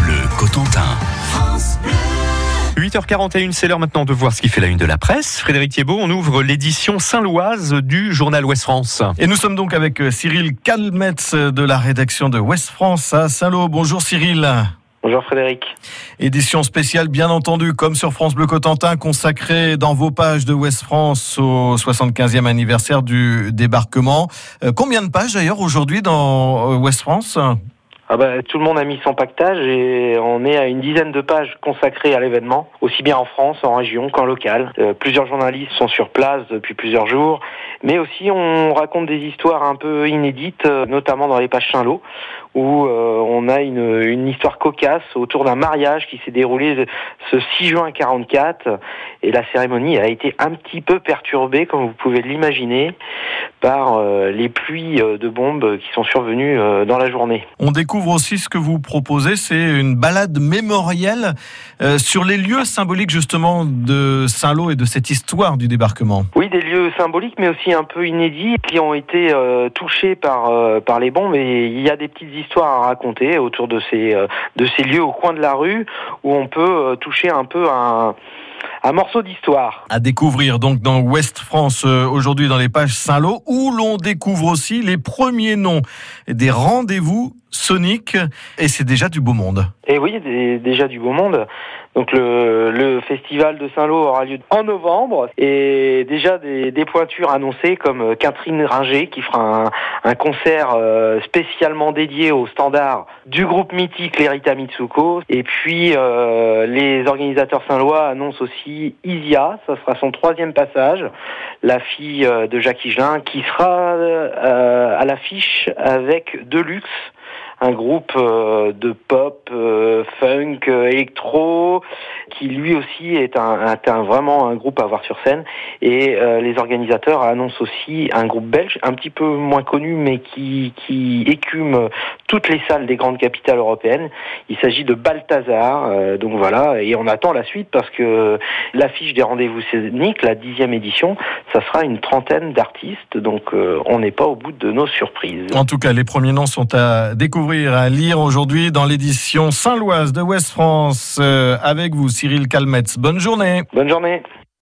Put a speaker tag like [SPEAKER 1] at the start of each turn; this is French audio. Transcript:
[SPEAKER 1] Bleu Cotentin. France Bleu. 8h41, c'est l'heure maintenant de voir ce qui fait la une de la presse. Frédéric Thiebaud, on ouvre l'édition Saint-Loise du journal Ouest France.
[SPEAKER 2] Et nous sommes donc avec euh, Cyril Calmetz euh, de la rédaction de Ouest France à Saint-Lô. Bonjour Cyril.
[SPEAKER 3] Bonjour Frédéric.
[SPEAKER 2] Édition spéciale, bien entendu, comme sur France Bleu Cotentin, consacrée dans vos pages de Ouest France au 75e anniversaire du débarquement. Euh, combien de pages d'ailleurs aujourd'hui dans Ouest France?
[SPEAKER 3] Ah bah, tout le monde a mis son pactage et on est à une dizaine de pages consacrées à l'événement, aussi bien en France, en région qu'en local. Euh, plusieurs journalistes sont sur place depuis plusieurs jours, mais aussi on raconte des histoires un peu inédites, euh, notamment dans les pages Saint-Lô, où euh, on a une, une, histoire cocasse autour d'un mariage qui s'est déroulé ce 6 juin 44 et la cérémonie a été un petit peu perturbée, comme vous pouvez l'imaginer, par les pluies de bombes qui sont survenues dans la journée.
[SPEAKER 2] On découvre aussi ce que vous proposez, c'est une balade mémorielle euh, sur les lieux symboliques justement de Saint-Lô et de cette histoire du débarquement.
[SPEAKER 3] Oui, des lieux symboliques, mais aussi un peu inédits, qui ont été euh, touchés par euh, par les bombes. Et il y a des petites histoires à raconter autour de ces de ces lieux au coin de la rue où on peut toucher un peu un un morceau d'histoire.
[SPEAKER 2] À découvrir donc dans Ouest France aujourd'hui dans les pages Saint-Lô où l'on découvre aussi les premiers noms des rendez-vous Sonic et c'est déjà du beau monde.
[SPEAKER 3] Et oui, déjà du beau monde. Donc le, festival de Saint-Lô aura lieu en novembre et déjà des, des, pointures annoncées comme euh, Catherine Ringer qui fera un, concert euh, spécialement dédié au standard du groupe mythique Lerita Mitsuko. Et puis euh, les organisateurs Saint-Lois annoncent aussi Isia, ça sera son troisième passage, la fille de Jacques Higelin qui sera à l'affiche avec Deluxe un groupe euh, de pop, euh, funk, euh, électro, qui lui aussi est un, un, vraiment un groupe à voir sur scène. Et les organisateurs annoncent aussi un groupe belge, un petit peu moins connu, mais qui, qui écume toutes les salles des grandes capitales européennes. Il s'agit de Balthazar. donc voilà, et on attend la suite parce que l'affiche des rendez-vous scéniques, la dixième édition, ça sera une trentaine d'artistes. Donc on n'est pas au bout de nos surprises.
[SPEAKER 2] En tout cas, les premiers noms sont à découvrir à lire aujourd'hui dans l'édition Saint-Loise de West France. Euh, avec vous, Cyril Calmetz. Bonne journée.
[SPEAKER 3] Bonne journée.